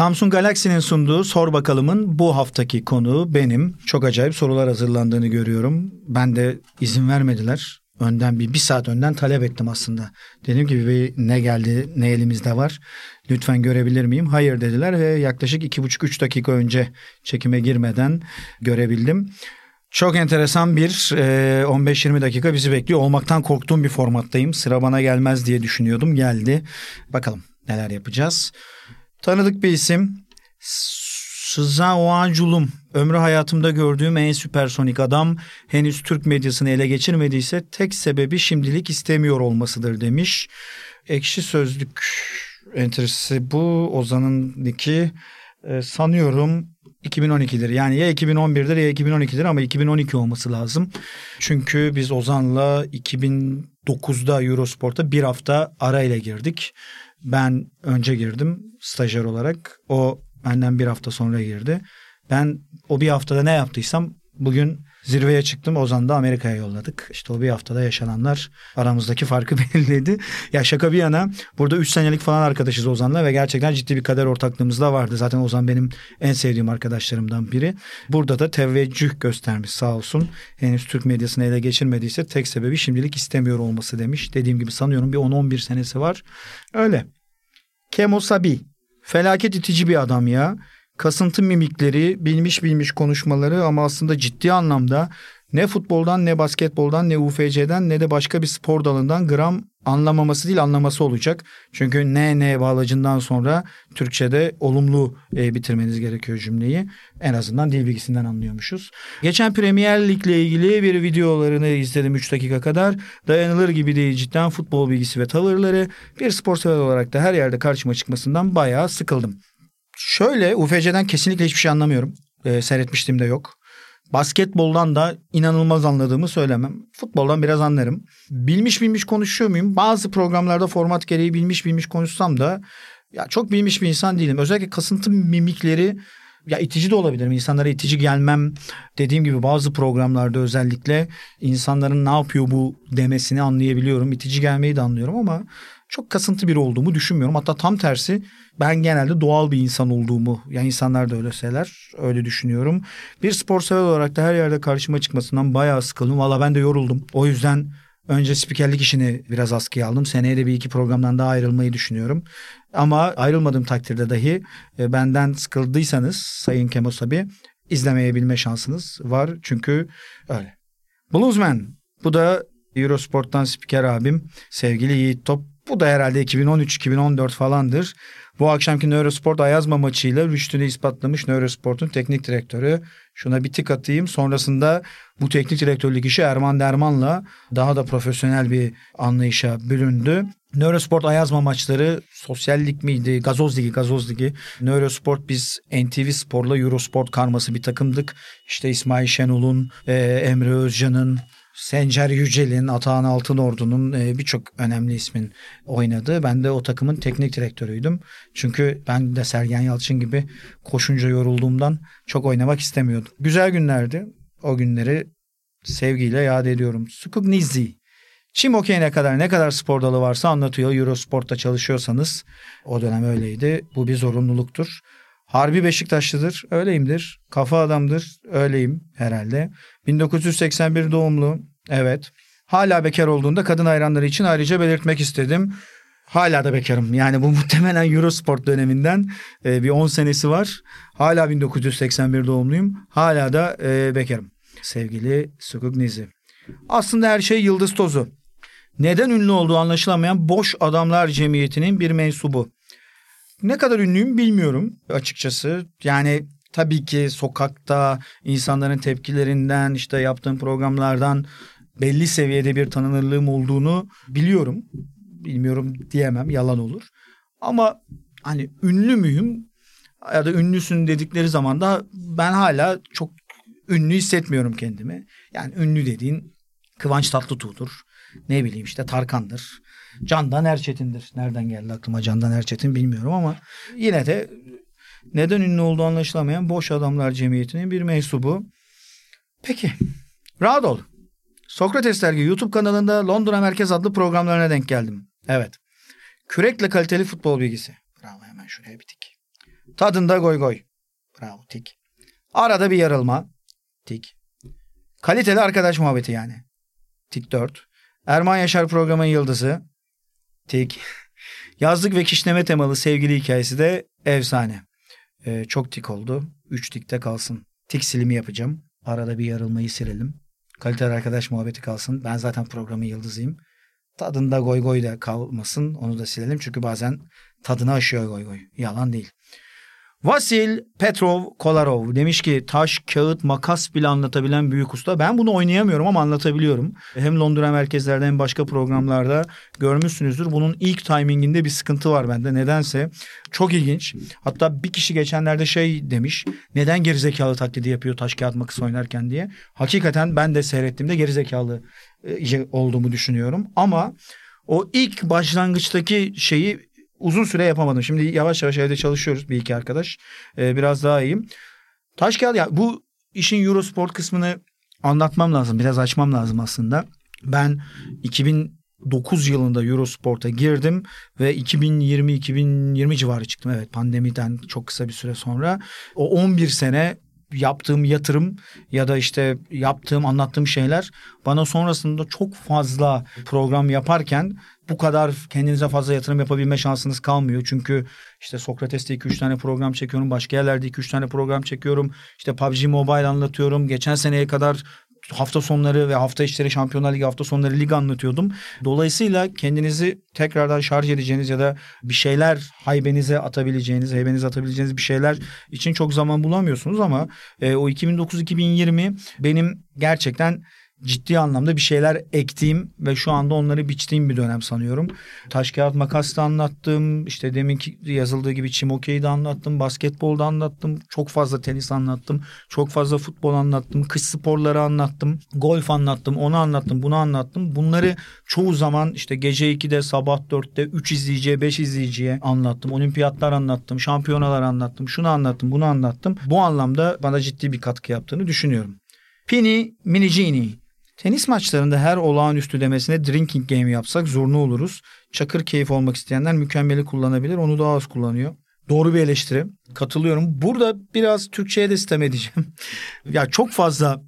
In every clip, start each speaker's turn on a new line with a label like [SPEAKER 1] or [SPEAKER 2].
[SPEAKER 1] Samsung Galaxy'nin sunduğu Sor Bakalım'ın bu haftaki konuğu benim. Çok acayip sorular hazırlandığını görüyorum. Ben de izin vermediler. Önden bir, bir saat önden talep ettim aslında. Dedim ki bir ne geldi ne elimizde var. Lütfen görebilir miyim? Hayır dediler ve yaklaşık iki buçuk üç dakika önce çekime girmeden görebildim. Çok enteresan bir 15-20 dakika bizi bekliyor. Olmaktan korktuğum bir formattayım. Sıra bana gelmez diye düşünüyordum. Geldi. Bakalım neler yapacağız. Tanıdık bir isim. Sızan Oğanculum. Ömrü hayatımda gördüğüm en süpersonik adam henüz Türk medyasını ele geçirmediyse tek sebebi şimdilik istemiyor olmasıdır demiş. Ekşi Sözlük entrisi bu. Ozan'ın iki e, sanıyorum 2012'dir. Yani ya 2011'dir ya 2012'dir ama 2012 olması lazım. Çünkü biz Ozan'la 2009'da Eurosport'a bir hafta arayla girdik. Ben önce girdim stajyer olarak. O benden bir hafta sonra girdi. Ben o bir haftada ne yaptıysam bugün zirveye çıktım. Ozan da Amerika'ya yolladık. İşte o bir haftada yaşananlar aramızdaki farkı belirledi. Ya şaka bir yana burada 3 senelik falan arkadaşız Ozan'la ve gerçekten ciddi bir kader ortaklığımız da vardı. Zaten Ozan benim en sevdiğim arkadaşlarımdan biri. Burada da teveccüh göstermiş sağ olsun. Henüz Türk medyasını ele geçirmediyse tek sebebi şimdilik istemiyor olması demiş. Dediğim gibi sanıyorum bir 10-11 senesi var. Öyle. Kemo Sabi. Felaket itici bir adam ya kasıntı mimikleri, bilmiş bilmiş konuşmaları ama aslında ciddi anlamda ne futboldan ne basketboldan ne UFC'den ne de başka bir spor dalından gram anlamaması değil anlaması olacak. Çünkü ne ne bağlacından sonra Türkçe'de olumlu e, bitirmeniz gerekiyor cümleyi. En azından dil bilgisinden anlıyormuşuz. Geçen Premier Lig ile ilgili bir videolarını izledim 3 dakika kadar. Dayanılır gibi değil cidden futbol bilgisi ve tavırları. Bir spor sever olarak da her yerde karşıma çıkmasından bayağı sıkıldım. Şöyle UFC'den kesinlikle hiçbir şey anlamıyorum. E, seyretmiştim de yok. Basketboldan da inanılmaz anladığımı söylemem. Futboldan biraz anlarım. Bilmiş bilmiş konuşuyor muyum? Bazı programlarda format gereği bilmiş bilmiş konuşsam da ya çok bilmiş bir insan değilim. Özellikle kasıntı mimikleri ya itici de olabilirim. İnsanlara itici gelmem. Dediğim gibi bazı programlarda özellikle insanların ne yapıyor bu demesini anlayabiliyorum. İtici gelmeyi de anlıyorum ama çok kasıntı bir olduğumu düşünmüyorum. Hatta tam tersi ben genelde doğal bir insan olduğumu yani insanlar da öyle söyler öyle düşünüyorum. Bir spor sever olarak da her yerde karşıma çıkmasından bayağı sıkıldım. Valla ben de yoruldum. O yüzden önce spikerlik işini biraz askıya aldım. Seneye de bir iki programdan daha ayrılmayı düşünüyorum. Ama ayrılmadığım takdirde dahi e, benden sıkıldıysanız Sayın Kemosabi izlemeyebilme şansınız var. Çünkü öyle. Bluesman bu da Eurosport'tan spiker abim sevgili Yiğit Top. Bu da herhalde 2013-2014 falandır. Bu akşamki Nörosport Ayazma maçıyla rüştünü ispatlamış Nörosport'un teknik direktörü. Şuna bir tık atayım. Sonrasında bu teknik direktörlük işi Erman Derman'la daha da profesyonel bir anlayışa büründü. Nörosport Ayazma maçları sosyallik miydi? Gazoz Ligi, Gazoz Ligi. Nörosport biz NTV Spor'la Eurosport karması bir takımdık. İşte İsmail Şenol'un, e, Emre Özcan'ın, Sencer Yücel'in, Atahan Altınordu'nun e, birçok önemli ismin oynadığı. Ben de o takımın teknik direktörüydüm. Çünkü ben de Sergen Yalçın gibi koşunca yorulduğumdan çok oynamak istemiyordum. Güzel günlerdi. O günleri sevgiyle yad ediyorum. Sukuk Nizzi. Çim okeyine kadar ne kadar spor dalı varsa anlatıyor. Eurosport'ta çalışıyorsanız o dönem öyleydi. Bu bir zorunluluktur. Harbi Beşiktaşlıdır. Öyleyimdir. Kafa adamdır. Öyleyim herhalde. 1981 doğumlu. Evet. Hala bekar olduğunda kadın hayranları için ayrıca belirtmek istedim. Hala da bekarım. Yani bu muhtemelen Eurosport döneminden e, bir 10 senesi var. Hala 1981 doğumluyum. Hala da e, bekarım. Sevgili Sukuk Nizi. Aslında her şey yıldız tozu. Neden ünlü olduğu anlaşılamayan boş adamlar cemiyetinin bir mensubu. Ne kadar ünlüyüm bilmiyorum açıkçası. Yani tabii ki sokakta insanların tepkilerinden işte yaptığım programlardan belli seviyede bir tanınırlığım olduğunu biliyorum. Bilmiyorum diyemem yalan olur. Ama hani ünlü müyüm ya da ünlüsün dedikleri zaman da ben hala çok ünlü hissetmiyorum kendimi. Yani ünlü dediğin Kıvanç Tatlıtuğ'dur. Ne bileyim işte Tarkan'dır. Candan Erçetin'dir. Nereden geldi aklıma Candan Erçetin bilmiyorum ama yine de neden ünlü olduğu anlaşılamayan Boş Adamlar Cemiyeti'nin bir mensubu. Peki rahat ol. Sokrates Dergi YouTube kanalında Londra Merkez adlı programlarına denk geldim. Evet. Kürekle kaliteli futbol bilgisi. Bravo hemen şuraya bitik. Tadında goy goy. Bravo tik. Arada bir yarılma. Tik. Kaliteli arkadaş muhabbeti yani. Tik 4. Erman Yaşar programın yıldızı. Tik. Yazlık ve kişneme temalı sevgili hikayesi de efsane. Ee, çok tik oldu. 3 tikte kalsın. Tik silimi yapacağım. Arada bir yarılmayı silelim. Kaliteli arkadaş muhabbeti kalsın. Ben zaten programın yıldızıyım. Tadında goy goy da kalmasın. Onu da silelim. Çünkü bazen tadını aşıyor goy goy. Yalan değil. Vasil Petrov Kolarov demiş ki taş, kağıt, makas bile anlatabilen büyük usta. Ben bunu oynayamıyorum ama anlatabiliyorum. Hem Londra merkezlerde hem başka programlarda görmüşsünüzdür. Bunun ilk timinginde bir sıkıntı var bende. Nedense çok ilginç. Hatta bir kişi geçenlerde şey demiş. Neden gerizekalı taklidi yapıyor taş, kağıt, makas oynarken diye. Hakikaten ben de seyrettiğimde gerizekalı e, olduğumu düşünüyorum. Ama o ilk başlangıçtaki şeyi uzun süre yapamadım. Şimdi yavaş yavaş evde çalışıyoruz bir iki arkadaş. Ee, biraz daha iyiyim. Taş kağıt ya bu işin Eurosport kısmını anlatmam lazım. Biraz açmam lazım aslında. Ben 2009 yılında Eurosport'a girdim ve 2020-2020 civarı çıktım. Evet pandemiden çok kısa bir süre sonra. O 11 sene yaptığım yatırım ya da işte yaptığım anlattığım şeyler bana sonrasında çok fazla program yaparken bu kadar kendinize fazla yatırım yapabilme şansınız kalmıyor. Çünkü işte Sokrates'te 2-3 tane program çekiyorum. Başka yerlerde 2-3 tane program çekiyorum. İşte PUBG Mobile anlatıyorum. Geçen seneye kadar hafta sonları ve hafta içleri Şampiyonlar Ligi hafta sonları lig anlatıyordum. Dolayısıyla kendinizi tekrardan şarj edeceğiniz ya da bir şeyler haybenize atabileceğiniz, heybenize atabileceğiniz bir şeyler için çok zaman bulamıyorsunuz ama e, o 2009-2020 benim gerçekten ciddi anlamda bir şeyler ektiğim ve şu anda onları biçtiğim bir dönem sanıyorum. Taş kağıt makas da anlattım. İşte deminki yazıldığı gibi çim okeyi de anlattım. Basketbol da anlattım. Çok fazla tenis anlattım. Çok fazla futbol anlattım. Kış sporları anlattım. Golf anlattım. Onu anlattım. Bunu anlattım. Bunları çoğu zaman işte gece 2'de sabah 4'te 3 izleyiciye 5 izleyiciye anlattım. Olimpiyatlar anlattım. Şampiyonalar anlattım. Şunu anlattım. Bunu anlattım. Bu anlamda bana ciddi bir katkı yaptığını düşünüyorum. Pini Minigini Tenis maçlarında her olağanüstü demesine drinking game yapsak zurna oluruz. Çakır keyif olmak isteyenler mükemmeli kullanabilir. Onu daha az kullanıyor. Doğru bir eleştiri. Katılıyorum. Burada biraz Türkçe'ye de sistem edeceğim. ya çok fazla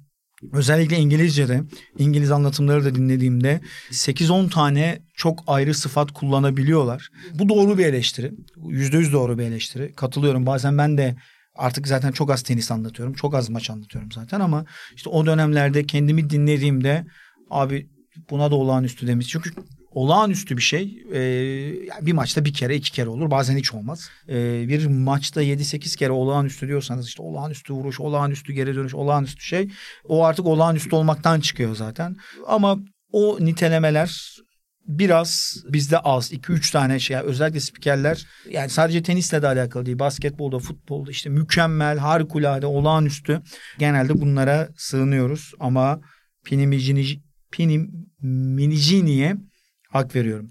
[SPEAKER 1] özellikle İngilizce'de İngiliz anlatımları da dinlediğimde 8-10 tane çok ayrı sıfat kullanabiliyorlar. Bu doğru bir eleştiri. %100 doğru bir eleştiri. Katılıyorum. Bazen ben de Artık zaten çok az tenis anlatıyorum. Çok az maç anlatıyorum zaten ama işte o dönemlerde kendimi dinlediğimde abi buna da olağanüstü demiş. Çünkü olağanüstü bir şey. Ee, bir maçta bir kere iki kere olur. Bazen hiç olmaz. Ee, bir maçta yedi sekiz kere olağanüstü diyorsanız işte olağanüstü vuruş, olağanüstü geri dönüş, olağanüstü şey. O artık olağanüstü olmaktan çıkıyor zaten. Ama o nitelemeler biraz bizde az. 2-3 tane şey özellikle spikerler yani sadece tenisle de alakalı değil. Basketbolda, futbolda işte mükemmel, harikulade, olağanüstü. Genelde bunlara sığınıyoruz ama Pini Minijini'ye hak veriyorum.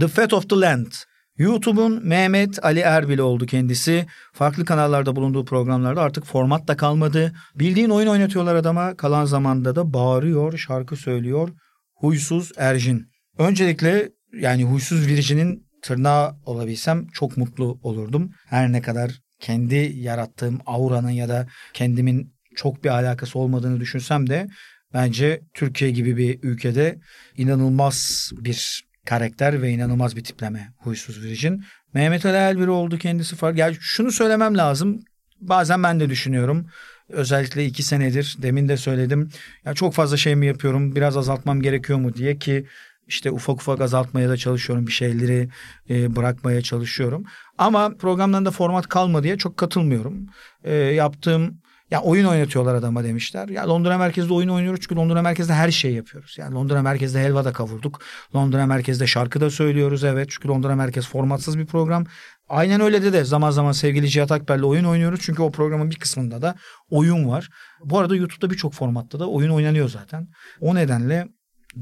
[SPEAKER 1] The Fat of the Land. YouTube'un Mehmet Ali Erbil oldu kendisi. Farklı kanallarda bulunduğu programlarda artık format da kalmadı. Bildiğin oyun oynatıyorlar adama. Kalan zamanda da bağırıyor, şarkı söylüyor. Huysuz Erjin. Öncelikle yani huysuz Virgin'in tırnağı olabilsem çok mutlu olurdum. Her ne kadar kendi yarattığım auranın ya da kendimin çok bir alakası olmadığını düşünsem de bence Türkiye gibi bir ülkede inanılmaz bir karakter ve inanılmaz bir tipleme huysuz Virgin. Mehmet Ali Elbiri oldu kendisi fark. Yani şunu söylemem lazım. Bazen ben de düşünüyorum. Özellikle iki senedir demin de söyledim. Ya çok fazla şey mi yapıyorum biraz azaltmam gerekiyor mu diye ki işte ufak ufak azaltmaya da çalışıyorum. Bir şeyleri e, bırakmaya çalışıyorum. Ama programlarında format kalma diye çok katılmıyorum. E, yaptığım ya oyun oynatıyorlar adama demişler. Ya Londra merkezde oyun oynuyoruz çünkü Londra merkezde her şeyi yapıyoruz. Yani Londra merkezde helva da kavurduk. Londra merkezde şarkı da söylüyoruz evet. Çünkü Londra merkez formatsız bir program. Aynen öyle de de zaman zaman sevgili Cihat Akber'le oyun oynuyoruz. Çünkü o programın bir kısmında da oyun var. Bu arada YouTube'da birçok formatta da oyun oynanıyor zaten. O nedenle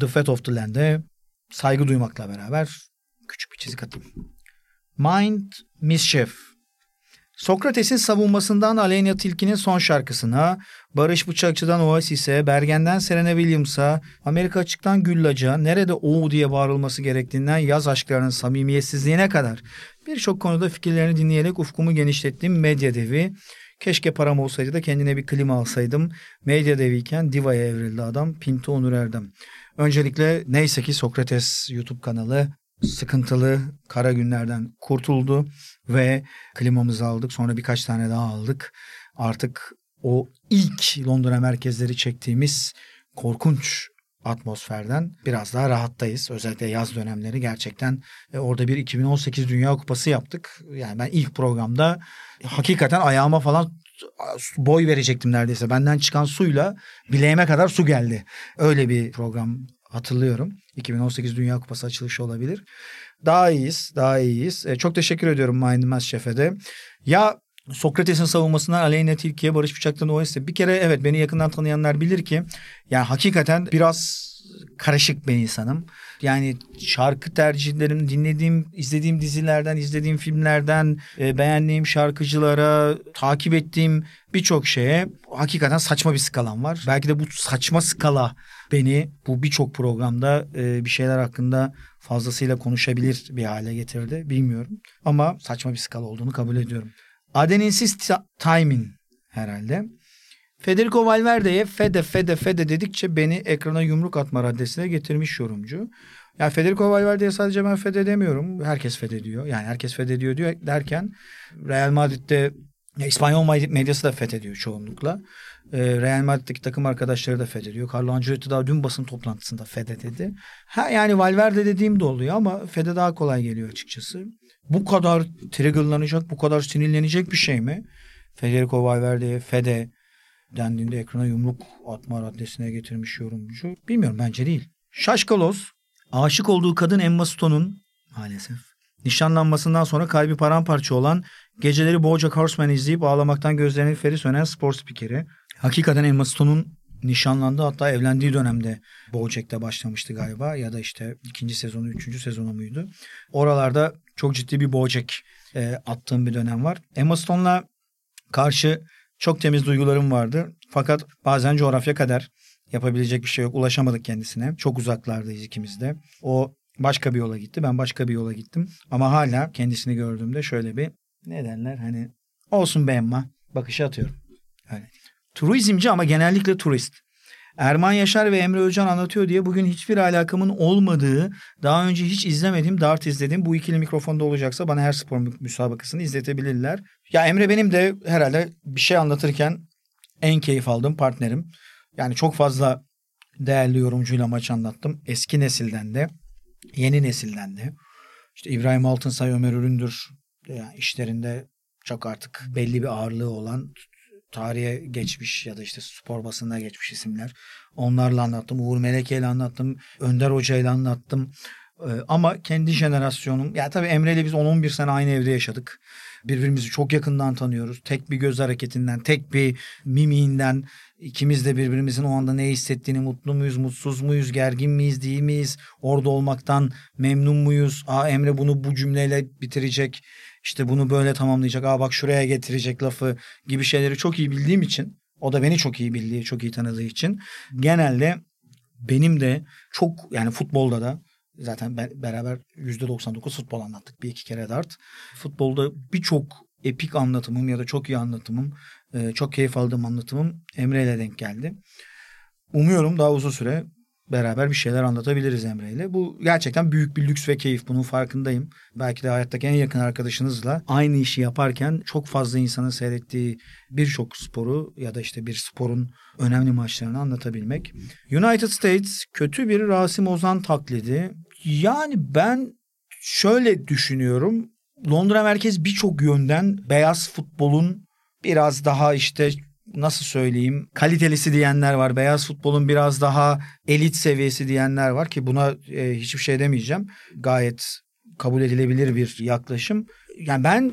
[SPEAKER 1] The Fat of the Land'e saygı duymakla beraber küçük bir çizik atayım. Mind Mischief. Sokrates'in savunmasından Aleyna Tilki'nin son şarkısına, Barış Bıçakçı'dan Oasis'e, Bergen'den Serena Williams'a, Amerika Açık'tan Güllaç'a, nerede o diye bağırılması gerektiğinden yaz aşklarının samimiyetsizliğine kadar birçok konuda fikirlerini dinleyerek ufkumu genişlettiğim medya devi. Keşke param olsaydı da kendine bir klima alsaydım. Medya deviyken divaya evrildi adam Pinto Onur Erdem. Öncelikle neyse ki Sokrates YouTube kanalı sıkıntılı kara günlerden kurtuldu ve klimamızı aldık. Sonra birkaç tane daha aldık. Artık o ilk Londra merkezleri çektiğimiz korkunç atmosferden biraz daha rahattayız. Özellikle yaz dönemleri gerçekten e, orada bir 2018 Dünya Kupası yaptık. Yani ben ilk programda hakikaten ayağıma falan boy verecektim neredeyse. Benden çıkan suyla bileğime kadar su geldi. Öyle bir program hatırlıyorum. 2018 Dünya Kupası açılışı olabilir. Daha iyiyiz, daha iyiyiz. E, çok teşekkür ediyorum Mindmaz Şef'e de. Ya Sokrates'in savunmasından Aleyna Tilki'ye Barış Bıçak'tan Oasis. Bir kere evet beni yakından tanıyanlar bilir ki yani hakikaten biraz karışık bir insanım. Yani şarkı tercihlerim, dinlediğim, izlediğim dizilerden, izlediğim filmlerden, e, beğendiğim şarkıcılara, takip ettiğim birçok şeye hakikaten saçma bir skalam var. Belki de bu saçma skala beni bu birçok programda e, bir şeyler hakkında fazlasıyla konuşabilir bir hale getirdi. Bilmiyorum ama saçma bir skala olduğunu kabul ediyorum. Adeninsiz timing herhalde. Federico Valverde'ye Fede Fede Fede dedikçe beni ekrana yumruk atma raddesine getirmiş yorumcu. Yani Federico Valverde'ye sadece ben Fede demiyorum. Herkes Fede diyor. Yani herkes Fede diyor diyor derken Real Madrid'de ya İspanyol medyası da fethediyor çoğunlukla. Ee, Real Madrid'deki takım arkadaşları da fethediyor. Carlo Ancelotti daha dün basın toplantısında fethedildi. Ha yani Valverde dediğim de oluyor ama Fede daha kolay geliyor açıkçası. Bu kadar triggerlanacak, bu kadar sinirlenecek bir şey mi? Federico Valverde'ye Fede dendiğinde ekrana yumruk atma raddesine getirmiş yorumcu. Bilmiyorum bence değil. Şaşkalos aşık olduğu kadın Emma Stone'un maalesef nişanlanmasından sonra kalbi paramparça olan geceleri Bojack Horseman izleyip ağlamaktan gözlerinin feri sönen spor spikeri. Hakikaten Emma Stone'un nişanlandığı hatta evlendiği dönemde Bojack'te başlamıştı galiba ya da işte ikinci sezonu, üçüncü sezonu muydu? Oralarda çok ciddi bir Bojack e, attığım bir dönem var. Emma Stone'la karşı çok temiz duygularım vardı. Fakat bazen coğrafya kadar yapabilecek bir şey yok. Ulaşamadık kendisine. Çok uzaklardayız ikimiz de. O başka bir yola gitti. Ben başka bir yola gittim. Ama hala kendisini gördüğümde şöyle bir ne derler hani olsun be Emma bakışı atıyorum. Öyle. Turizmci ama genellikle turist. Erman Yaşar ve Emre Özcan anlatıyor diye bugün hiçbir alakamın olmadığı, daha önce hiç izlemediğim dart izledim. Bu ikili mikrofonda olacaksa bana her spor müsabakasını izletebilirler. Ya Emre benim de herhalde bir şey anlatırken en keyif aldığım partnerim. Yani çok fazla değerli yorumcuyla maç anlattım. Eski nesilden de, yeni nesilden de. İşte İbrahim Altınsay, Ömer Üründür yani işlerinde çok artık belli bir ağırlığı olan tarihe geçmiş ya da işte spor basında geçmiş isimler. Onlarla anlattım. Uğur Meleke anlattım. Önder Hoca anlattım. Ee, ama kendi jenerasyonum. Ya tabii Emre ile biz 10-11 sene aynı evde yaşadık. Birbirimizi çok yakından tanıyoruz. Tek bir göz hareketinden, tek bir mimiğinden ikimiz de birbirimizin o anda ne hissettiğini, mutlu muyuz, mutsuz muyuz, gergin miyiz, değil miyiz, orada olmaktan memnun muyuz? Aa Emre bunu bu cümleyle bitirecek işte bunu böyle tamamlayacak. Aa bak şuraya getirecek lafı gibi şeyleri çok iyi bildiğim için o da beni çok iyi bildiği, çok iyi tanıdığı için genelde benim de çok yani futbolda da zaten beraber %99 futbol anlattık bir iki kere dart. Futbolda birçok epik anlatımım ya da çok iyi anlatımım, e, çok keyif aldığım anlatımım Emre ile denk geldi. Umuyorum daha uzun süre beraber bir şeyler anlatabiliriz Emre ile. Bu gerçekten büyük bir lüks ve keyif. Bunun farkındayım. Belki de hayattaki en yakın arkadaşınızla aynı işi yaparken çok fazla insanın seyrettiği birçok sporu ya da işte bir sporun önemli maçlarını anlatabilmek. United States kötü bir Rasim Ozan taklidi. Yani ben şöyle düşünüyorum. Londra merkez birçok yönden beyaz futbolun biraz daha işte nasıl söyleyeyim kalitelisi diyenler var. Beyaz futbolun biraz daha elit seviyesi diyenler var ki buna e, hiçbir şey demeyeceğim. Gayet kabul edilebilir bir yaklaşım. Yani ben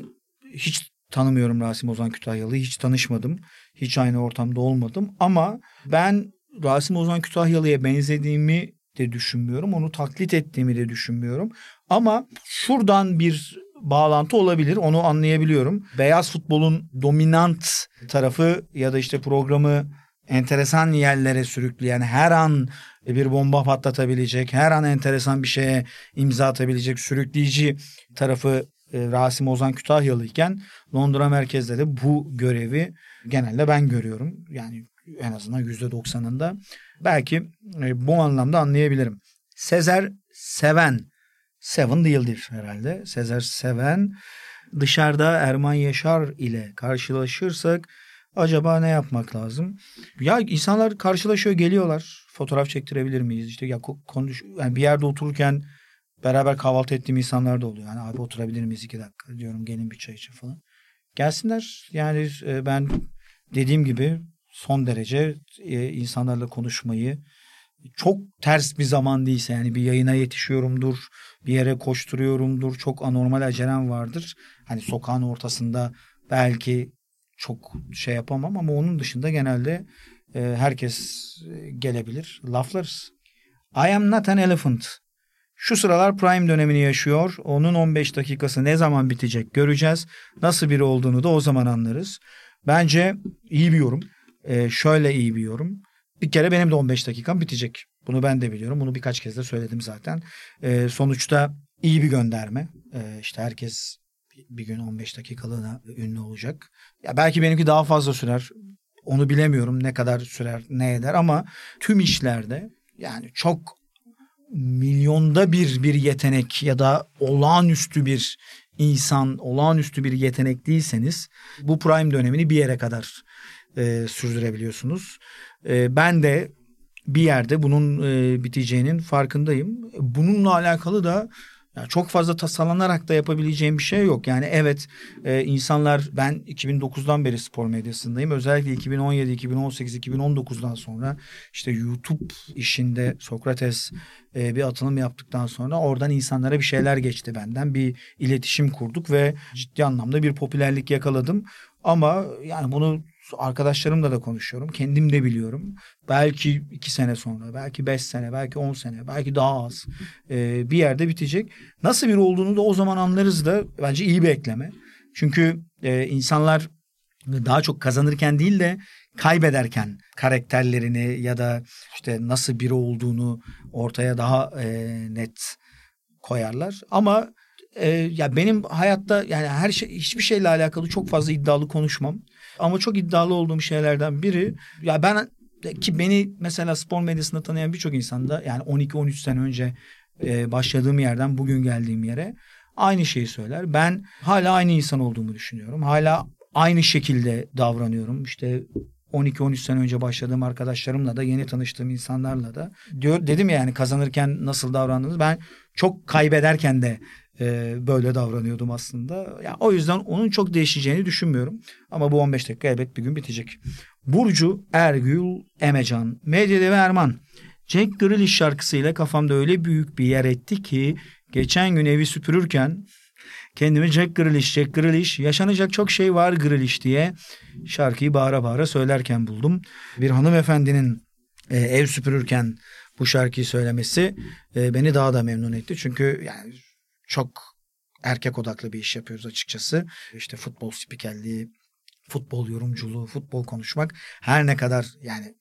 [SPEAKER 1] hiç tanımıyorum Rasim Ozan Kütahyalı'yı. Hiç tanışmadım. Hiç aynı ortamda olmadım. Ama ben Rasim Ozan Kütahyalı'ya benzediğimi de düşünmüyorum. Onu taklit ettiğimi de düşünmüyorum. Ama şuradan bir bağlantı olabilir. Onu anlayabiliyorum. Beyaz futbolun dominant tarafı ya da işte programı enteresan yerlere sürükleyen her an bir bomba patlatabilecek, her an enteresan bir şeye imza atabilecek sürükleyici tarafı e, Rasim Ozan Kütahyalı iken Londra merkezde de bu görevi genelde ben görüyorum. Yani en azından yüzde doksanında. Belki e, bu anlamda anlayabilirim. Sezer Seven. Seven değildir herhalde. Sezer Seven. Dışarıda Erman Yaşar ile karşılaşırsak acaba ne yapmak lazım? Ya insanlar karşılaşıyor geliyorlar. Fotoğraf çektirebilir miyiz? İşte ya konuş yani bir yerde otururken beraber kahvaltı ettiğim insanlar da oluyor. Yani abi oturabilir miyiz iki dakika diyorum gelin bir çay için falan. Gelsinler yani e, ben dediğim gibi son derece e, insanlarla konuşmayı çok ters bir zaman değilse yani bir yayına yetişiyorumdur, bir yere koşturuyorumdur, çok anormal acelem vardır. Hani sokağın ortasında belki çok şey yapamam ama onun dışında genelde e, herkes gelebilir. Laflarız. I am not an elephant. Şu sıralar prime dönemini yaşıyor. Onun 15 dakikası ne zaman bitecek göreceğiz. Nasıl biri olduğunu da o zaman anlarız. Bence iyi bir yorum. Ee, şöyle iyi bir yorum. Bir kere benim de 15 dakikam bitecek. Bunu ben de biliyorum. Bunu birkaç kez de söyledim zaten. Ee, sonuçta iyi bir gönderme. Ee, işte herkes bir gün 15 dakikalığına ünlü olacak. Ya belki benimki daha fazla sürer. Onu bilemiyorum ne kadar sürer, ne eder ama tüm işlerde yani çok milyonda bir bir yetenek ya da olağanüstü bir insan, olağanüstü bir yetenek değilseniz bu prime dönemini bir yere kadar e, sürdürebiliyorsunuz. E, ben de bir yerde bunun e, biteceğinin farkındayım. Bununla alakalı da yani çok fazla tasarlanarak da yapabileceğim bir şey yok. Yani evet e, insanlar ben 2009'dan beri spor medyasındayım. Özellikle 2017, 2018, 2019'dan sonra işte YouTube işinde Sokrates e, bir atılım yaptıktan sonra oradan insanlara bir şeyler geçti benden. Bir iletişim kurduk ve ciddi anlamda bir popülerlik yakaladım. Ama yani bunu arkadaşlarımla da konuşuyorum. Kendim de biliyorum. Belki iki sene sonra, belki beş sene, belki on sene, belki daha az e, bir yerde bitecek. Nasıl bir olduğunu da o zaman anlarız da bence iyi bir ekleme. Çünkü e, insanlar daha çok kazanırken değil de kaybederken karakterlerini ya da işte nasıl biri olduğunu ortaya daha e, net koyarlar. Ama e, ya benim hayatta yani her şey hiçbir şeyle alakalı çok fazla iddialı konuşmam. Ama çok iddialı olduğum şeylerden biri ya ben ki beni mesela spor medyasında tanıyan birçok insan da yani 12-13 sene önce e, başladığım yerden bugün geldiğim yere aynı şeyi söyler. Ben hala aynı insan olduğumu düşünüyorum. Hala aynı şekilde davranıyorum. İşte 12-13 sene önce başladığım arkadaşlarımla da yeni tanıştığım insanlarla da diyor dedim ya yani kazanırken nasıl davrandınız ben çok kaybederken de e, böyle davranıyordum aslında. Ya o yüzden onun çok değişeceğini düşünmüyorum. Ama bu 15 dakika elbet bir gün bitecek. Burcu Ergül Emecan, Medyadevi Erman. Jack Grealish şarkısıyla kafamda öyle büyük bir yer etti ki geçen gün evi süpürürken kendimi Jack Grealish, Jack Grealish, yaşanacak çok şey var Grealish diye şarkıyı bağıra bağıra söylerken buldum. Bir hanımefendinin e, ev süpürürken bu şarkıyı söylemesi e, beni daha da memnun etti. Çünkü yani çok erkek odaklı bir iş yapıyoruz açıkçası. İşte futbol spikerliği, futbol yorumculuğu, futbol konuşmak her ne kadar yani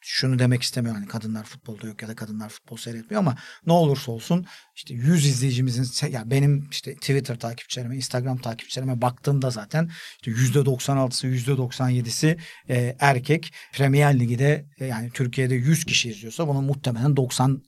[SPEAKER 1] şunu demek istemiyorum hani kadınlar futbolda yok ya da kadınlar futbol seyretmiyor ama ne olursa olsun işte 100 izleyicimizin ya benim işte Twitter takipçilerime, Instagram takipçilerime baktığımda zaten işte %96'sı, %97'si e, erkek. Premier Ligi'de e, yani Türkiye'de 100 kişi izliyorsa bunun muhtemelen 90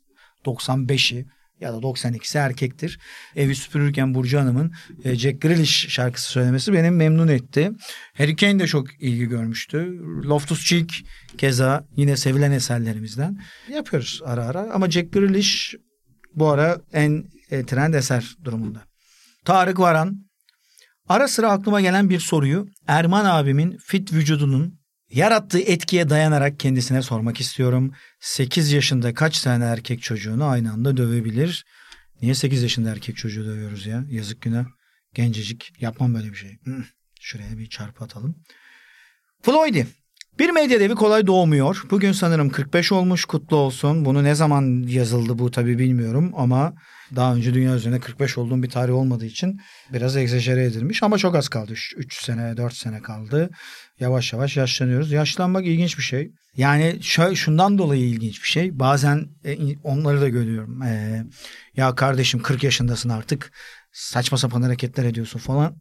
[SPEAKER 1] 95'i ya da 92'si erkektir. Evi süpürürken Burcu Hanım'ın e, Jack Grealish şarkısı söylemesi beni memnun etti. Harry Kane de çok ilgi görmüştü. Loftus Cheek keza yine sevilen eserlerimizden yapıyoruz ara ara. Ama Jack Grealish bu ara en e, trend eser durumunda. Tarık Varan Ara sıra aklıma gelen bir soruyu Erman abimin fit vücudunun Yarattığı etkiye dayanarak kendisine sormak istiyorum. 8 yaşında kaç tane erkek çocuğunu aynı anda dövebilir? Niye 8 yaşında erkek çocuğu dövüyoruz ya? Yazık günah. Gencecik. Yapmam böyle bir şey. Şuraya bir çarpı atalım. Floyd'i Bir medya devi kolay doğmuyor. Bugün sanırım 45 olmuş kutlu olsun. Bunu ne zaman yazıldı bu tabii bilmiyorum ama daha önce dünya üzerinde 45 olduğum bir tarih olmadığı için biraz egzajere edilmiş ama çok az kaldı. 3 sene 4 sene kaldı. Yavaş yavaş yaşlanıyoruz. Yaşlanmak ilginç bir şey. Yani şundan dolayı ilginç bir şey. Bazen e, onları da görüyorum. E, ya kardeşim 40 yaşındasın artık. Saçma sapan hareketler ediyorsun falan.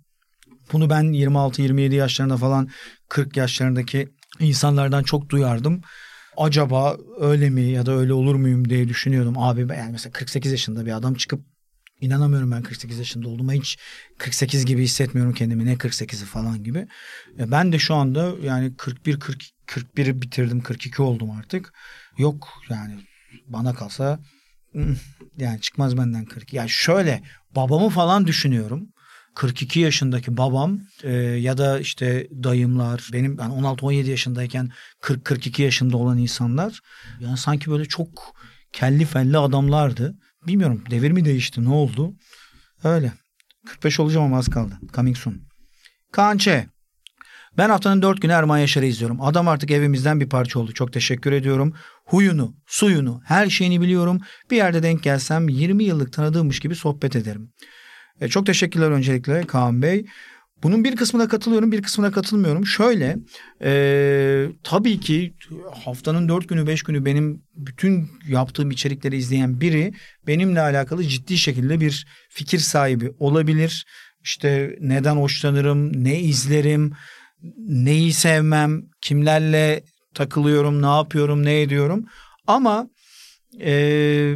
[SPEAKER 1] Bunu ben 26-27 yaşlarında falan 40 yaşlarındaki insanlardan çok duyardım. Acaba öyle mi ya da öyle olur muyum diye düşünüyordum. Abi yani mesela 48 yaşında bir adam çıkıp inanamıyorum ben 48 yaşında olduğuma hiç 48 gibi hissetmiyorum kendimi ne 48'i falan gibi. Ben de şu anda yani 41 40 41'i bitirdim 42 oldum artık. Yok yani bana kalsa yani çıkmaz benden 40. Yani şöyle babamı falan düşünüyorum. 42 yaşındaki babam e, ya da işte dayımlar benim ben 16-17 yaşındayken 40-42 yaşında olan insanlar yani sanki böyle çok kelli felli adamlardı. Bilmiyorum devir mi değişti ne oldu? Öyle. 45 olacağım ama az kaldı. Coming soon. Kançe. Ben haftanın dört günü Erman Yaşar'ı izliyorum. Adam artık evimizden bir parça oldu. Çok teşekkür ediyorum. Huyunu, suyunu, her şeyini biliyorum. Bir yerde denk gelsem 20 yıllık tanıdığımmış gibi sohbet ederim. E, çok teşekkürler öncelikle Kaan Bey. Bunun bir kısmına katılıyorum, bir kısmına katılmıyorum. Şöyle, e, tabii ki haftanın dört günü, beş günü benim bütün yaptığım içerikleri izleyen biri benimle alakalı ciddi şekilde bir fikir sahibi olabilir. İşte neden hoşlanırım, ne izlerim, neyi sevmem, kimlerle takılıyorum, ne yapıyorum, ne ediyorum. Ama e,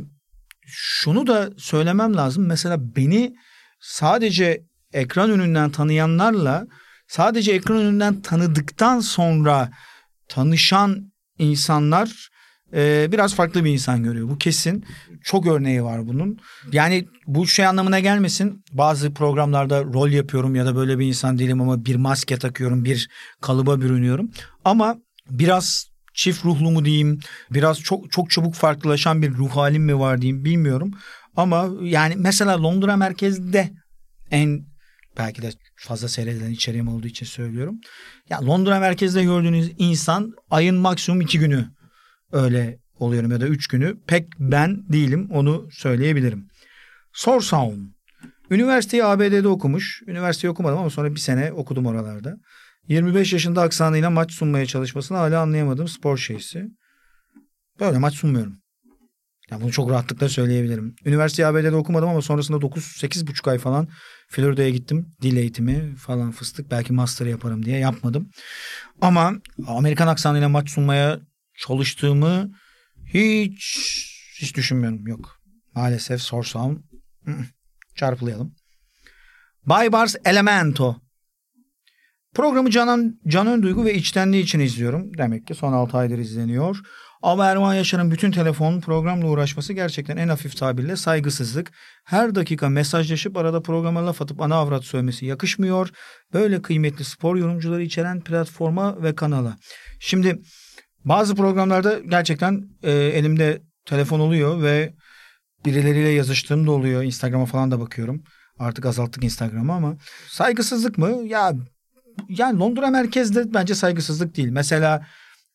[SPEAKER 1] şunu da söylemem lazım. Mesela beni sadece ekran önünden tanıyanlarla sadece ekran önünden tanıdıktan sonra tanışan insanlar e, biraz farklı bir insan görüyor. Bu kesin. Çok örneği var bunun. Yani bu şey anlamına gelmesin. Bazı programlarda rol yapıyorum ya da böyle bir insan değilim ama bir maske takıyorum, bir kalıba bürünüyorum. Ama biraz çift ruhlu mu diyeyim, biraz çok çok çabuk farklılaşan bir ruh halim mi var diyeyim bilmiyorum. Ama yani mesela Londra merkezde en belki de fazla seyredilen içeriğim olduğu için söylüyorum. Ya Londra merkezde gördüğünüz insan ayın maksimum iki günü öyle oluyorum ya da üç günü. Pek ben değilim onu söyleyebilirim. Sorsown. Üniversiteyi ABD'de okumuş. Üniversiteyi okumadım ama sonra bir sene okudum oralarda. 25 yaşında aksanıyla maç sunmaya çalışmasını hala anlayamadım spor şeysi. Böyle maç sunmuyorum. Yani bunu çok rahatlıkla söyleyebilirim. Üniversite ABD'de okumadım ama sonrasında 9 buçuk ay falan Florida'ya gittim. Dil eğitimi falan fıstık. Belki master yaparım diye yapmadım. Ama Amerikan aksanıyla maç sunmaya çalıştığımı hiç hiç düşünmüyorum. Yok. Maalesef sorsam çarpılayalım. Baybars Elemento. Programı Canan, Canan Duygu ve içtenliği için izliyorum. Demek ki son 6 aydır izleniyor. Ama Erman Yaşar'ın bütün telefon programla uğraşması gerçekten en hafif tabirle saygısızlık. Her dakika mesajlaşıp arada programa laf atıp ana avrat söylemesi yakışmıyor. Böyle kıymetli spor yorumcuları içeren platforma ve kanala. Şimdi bazı programlarda gerçekten e, elimde telefon oluyor ve birileriyle yazıştığım da oluyor. Instagram'a falan da bakıyorum. Artık azalttık Instagram'ı ama saygısızlık mı? Ya yani Londra merkezde bence saygısızlık değil. Mesela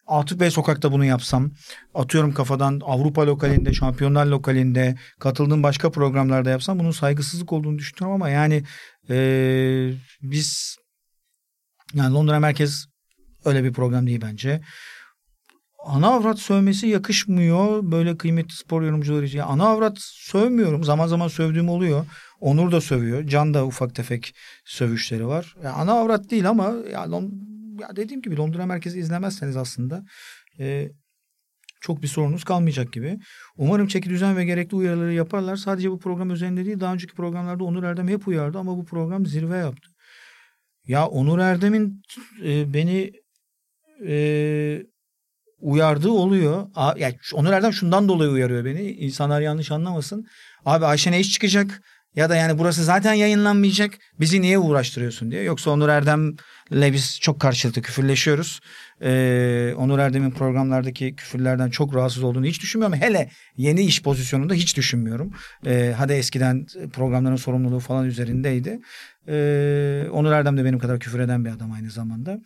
[SPEAKER 1] Atıf Bey sokakta bunu yapsam, atıyorum kafadan Avrupa lokalinde, şampiyonlar lokalinde, katıldığım başka programlarda yapsam bunun saygısızlık olduğunu düşünüyorum ama yani ee, biz yani Londra merkez öyle bir program değil bence. Ana avrat sövmesi yakışmıyor böyle kıymetli spor yorumcuları için. ana avrat sövmüyorum. Zaman zaman sövdüğüm oluyor. Onur da sövüyor. Can da ufak tefek sövüşleri var. Yani ana avrat değil ama ya ya dediğim gibi Londra merkezi izlemezseniz aslında e, çok bir sorunuz kalmayacak gibi. Umarım çeki düzen ve gerekli uyarıları yaparlar. Sadece bu program üzerinde değil daha önceki programlarda Onur Erdem hep uyardı ama bu program zirve yaptı. Ya Onur Erdem'in e, beni e, uyardığı oluyor. A, yani Onur Erdem şundan dolayı uyarıyor beni. İnsanlar yanlış anlamasın. Abi Ayşe ne iş çıkacak? Ya da yani burası zaten yayınlanmayacak. Bizi niye uğraştırıyorsun diye. Yoksa Onur Erdem'le biz çok karşılıklı küfürleşiyoruz. Ee, Onur Erdem'in programlardaki küfürlerden çok rahatsız olduğunu hiç düşünmüyorum. Hele yeni iş pozisyonunda hiç düşünmüyorum. Ee, hadi eskiden programların sorumluluğu falan üzerindeydi. Ee, Onur Erdem de benim kadar küfür eden bir adam aynı zamanda.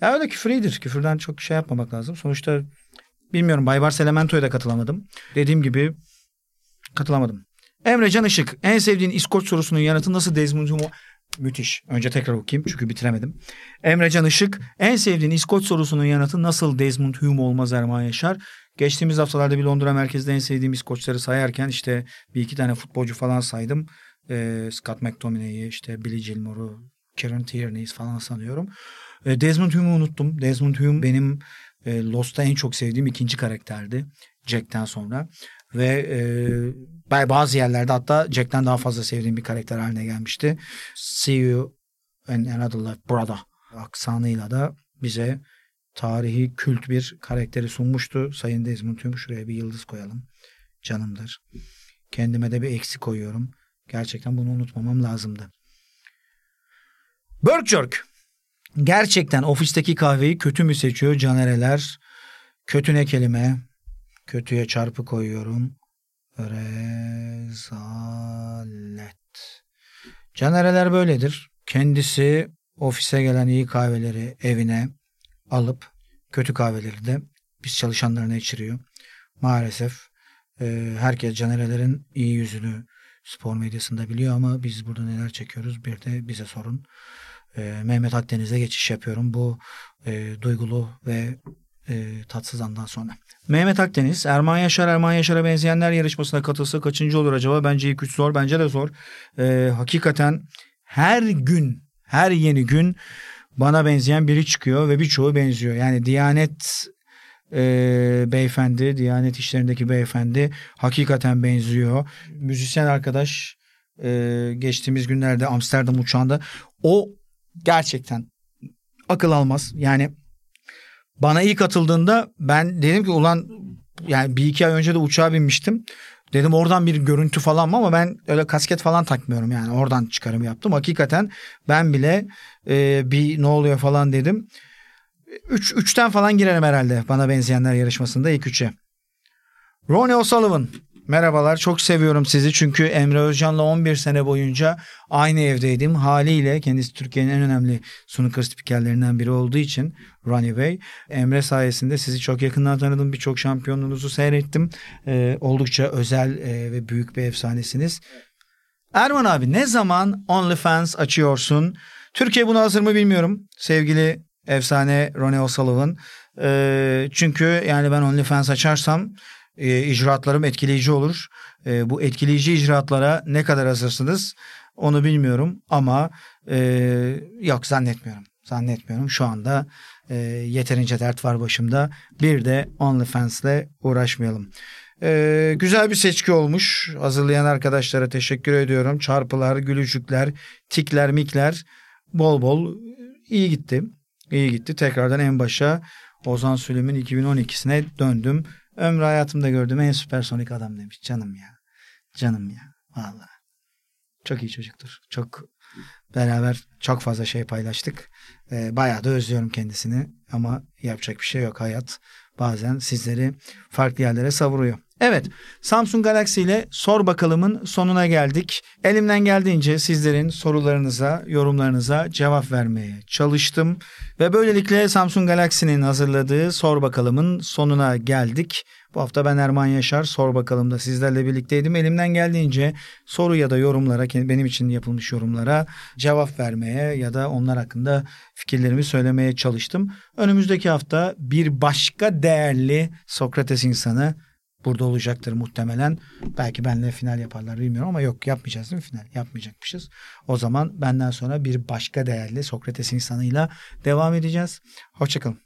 [SPEAKER 1] Ya öyle küfür iyidir. Küfürden çok şey yapmamak lazım. Sonuçta bilmiyorum Baybars Elemento'ya da katılamadım. Dediğim gibi katılamadım. Emre Can Işık en sevdiğin İskoç sorusunun yanıtı nasıl Desmond Humo? Müthiş. Önce tekrar okuyayım çünkü bitiremedim. Emre Can Işık en sevdiğin İskoç sorusunun yanıtı nasıl Desmond Hume olmaz Erman Yaşar? Geçtiğimiz haftalarda bir Londra merkezde en sevdiğim İskoçları sayarken işte bir iki tane futbolcu falan saydım. Ee, Scott McTominay'i işte Billy Gilmore'u, Kieran Tierney'i falan sanıyorum. Ee, Desmond Hume'u unuttum. Desmond Hume benim e, Lost'ta en çok sevdiğim ikinci karakterdi. Jack'ten sonra. Ve e, bazı yerlerde hatta Jack'ten daha fazla sevdiğim bir karakter haline gelmişti. See you in another life brother aksanıyla da bize tarihi kült bir karakteri sunmuştu. Sayın Desmond Hume şuraya bir yıldız koyalım. Canımdır. Kendime de bir eksi koyuyorum. Gerçekten bunu unutmamam lazımdı. Berkjerk. Gerçekten ofisteki kahveyi kötü mü seçiyor canereler? Kötü ne kelime? Kötüye çarpı koyuyorum. Rezalet. Canereler böyledir. Kendisi ofise gelen iyi kahveleri evine alıp kötü kahveleri de biz çalışanlarına içiriyor. Maalesef e, herkes canerelerin iyi yüzünü spor medyasında biliyor ama biz burada neler çekiyoruz bir de bize sorun. E, Mehmet Akdeniz'e geçiş yapıyorum bu e, duygulu ve e, tatsız andan sonra. Mehmet Akdeniz, Erman Yaşar, Erman Yaşar'a benzeyenler yarışmasına katılsa kaçıncı olur acaba? Bence ilk üç zor, bence de zor. E, hakikaten her gün, her yeni gün bana benzeyen biri çıkıyor ve birçoğu benziyor. Yani Diyanet e, beyefendi, Diyanet işlerindeki beyefendi hakikaten benziyor. Müzisyen arkadaş e, geçtiğimiz günlerde Amsterdam uçağında o gerçekten akıl almaz. Yani bana ilk atıldığında ben dedim ki ulan yani bir iki ay önce de uçağa binmiştim. Dedim oradan bir görüntü falan mı ama ben öyle kasket falan takmıyorum yani oradan çıkarım yaptım. Hakikaten ben bile e, bir ne oluyor falan dedim. Üç, üçten falan girerim herhalde bana benzeyenler yarışmasında ilk üçe. Ronnie O'Sullivan Merhabalar çok seviyorum sizi çünkü Emre Özcan'la 11 sene boyunca aynı evdeydim. Haliyle kendisi Türkiye'nin en önemli snooker spikerlerinden biri olduğu için Ronnie Bey. Emre sayesinde sizi çok yakından tanıdım. Birçok şampiyonluğunuzu seyrettim. Ee, oldukça özel e, ve büyük bir efsanesiniz. Erman abi ne zaman OnlyFans açıyorsun? Türkiye buna hazır mı bilmiyorum. Sevgili efsane Ronnie O'Sullivan. Ee, çünkü yani ben OnlyFans açarsam e, icraatlarım etkileyici olur. E, bu etkileyici icraatlara ne kadar hazırsınız onu bilmiyorum ama e, yok zannetmiyorum. Zannetmiyorum. Şu anda e, yeterince dert var başımda. Bir de OnlyFans'le uğraşmayalım. E, güzel bir seçki olmuş. Hazırlayan arkadaşlara teşekkür ediyorum. Çarpılar, gülücükler, tikler, mikler bol bol iyi gitti. İyi gitti. Tekrardan en başa Ozan Süleyman 2012'sine döndüm. Ömrü hayatımda gördüğüm en süpersonik adam demiş. Canım ya. Canım ya. Valla. Çok iyi çocuktur. Çok beraber çok fazla şey paylaştık. Ee, bayağı da özlüyorum kendisini. Ama yapacak bir şey yok. Hayat bazen sizleri farklı yerlere savuruyor. Evet Samsung Galaxy ile sor bakalımın sonuna geldik. Elimden geldiğince sizlerin sorularınıza, yorumlarınıza cevap vermeye çalıştım. Ve böylelikle Samsung Galaxy'nin hazırladığı sor bakalımın sonuna geldik. Bu hafta ben Erman Yaşar sor bakalım da sizlerle birlikteydim. Elimden geldiğince soru ya da yorumlara benim için yapılmış yorumlara cevap vermeye ya da onlar hakkında fikirlerimi söylemeye çalıştım. Önümüzdeki hafta bir başka değerli Sokrates insanı burada olacaktır muhtemelen. Belki benle final yaparlar bilmiyorum ama yok yapmayacağız değil mi final? Yapmayacakmışız. O zaman benden sonra bir başka değerli Sokrates insanıyla devam edeceğiz. Hoşçakalın.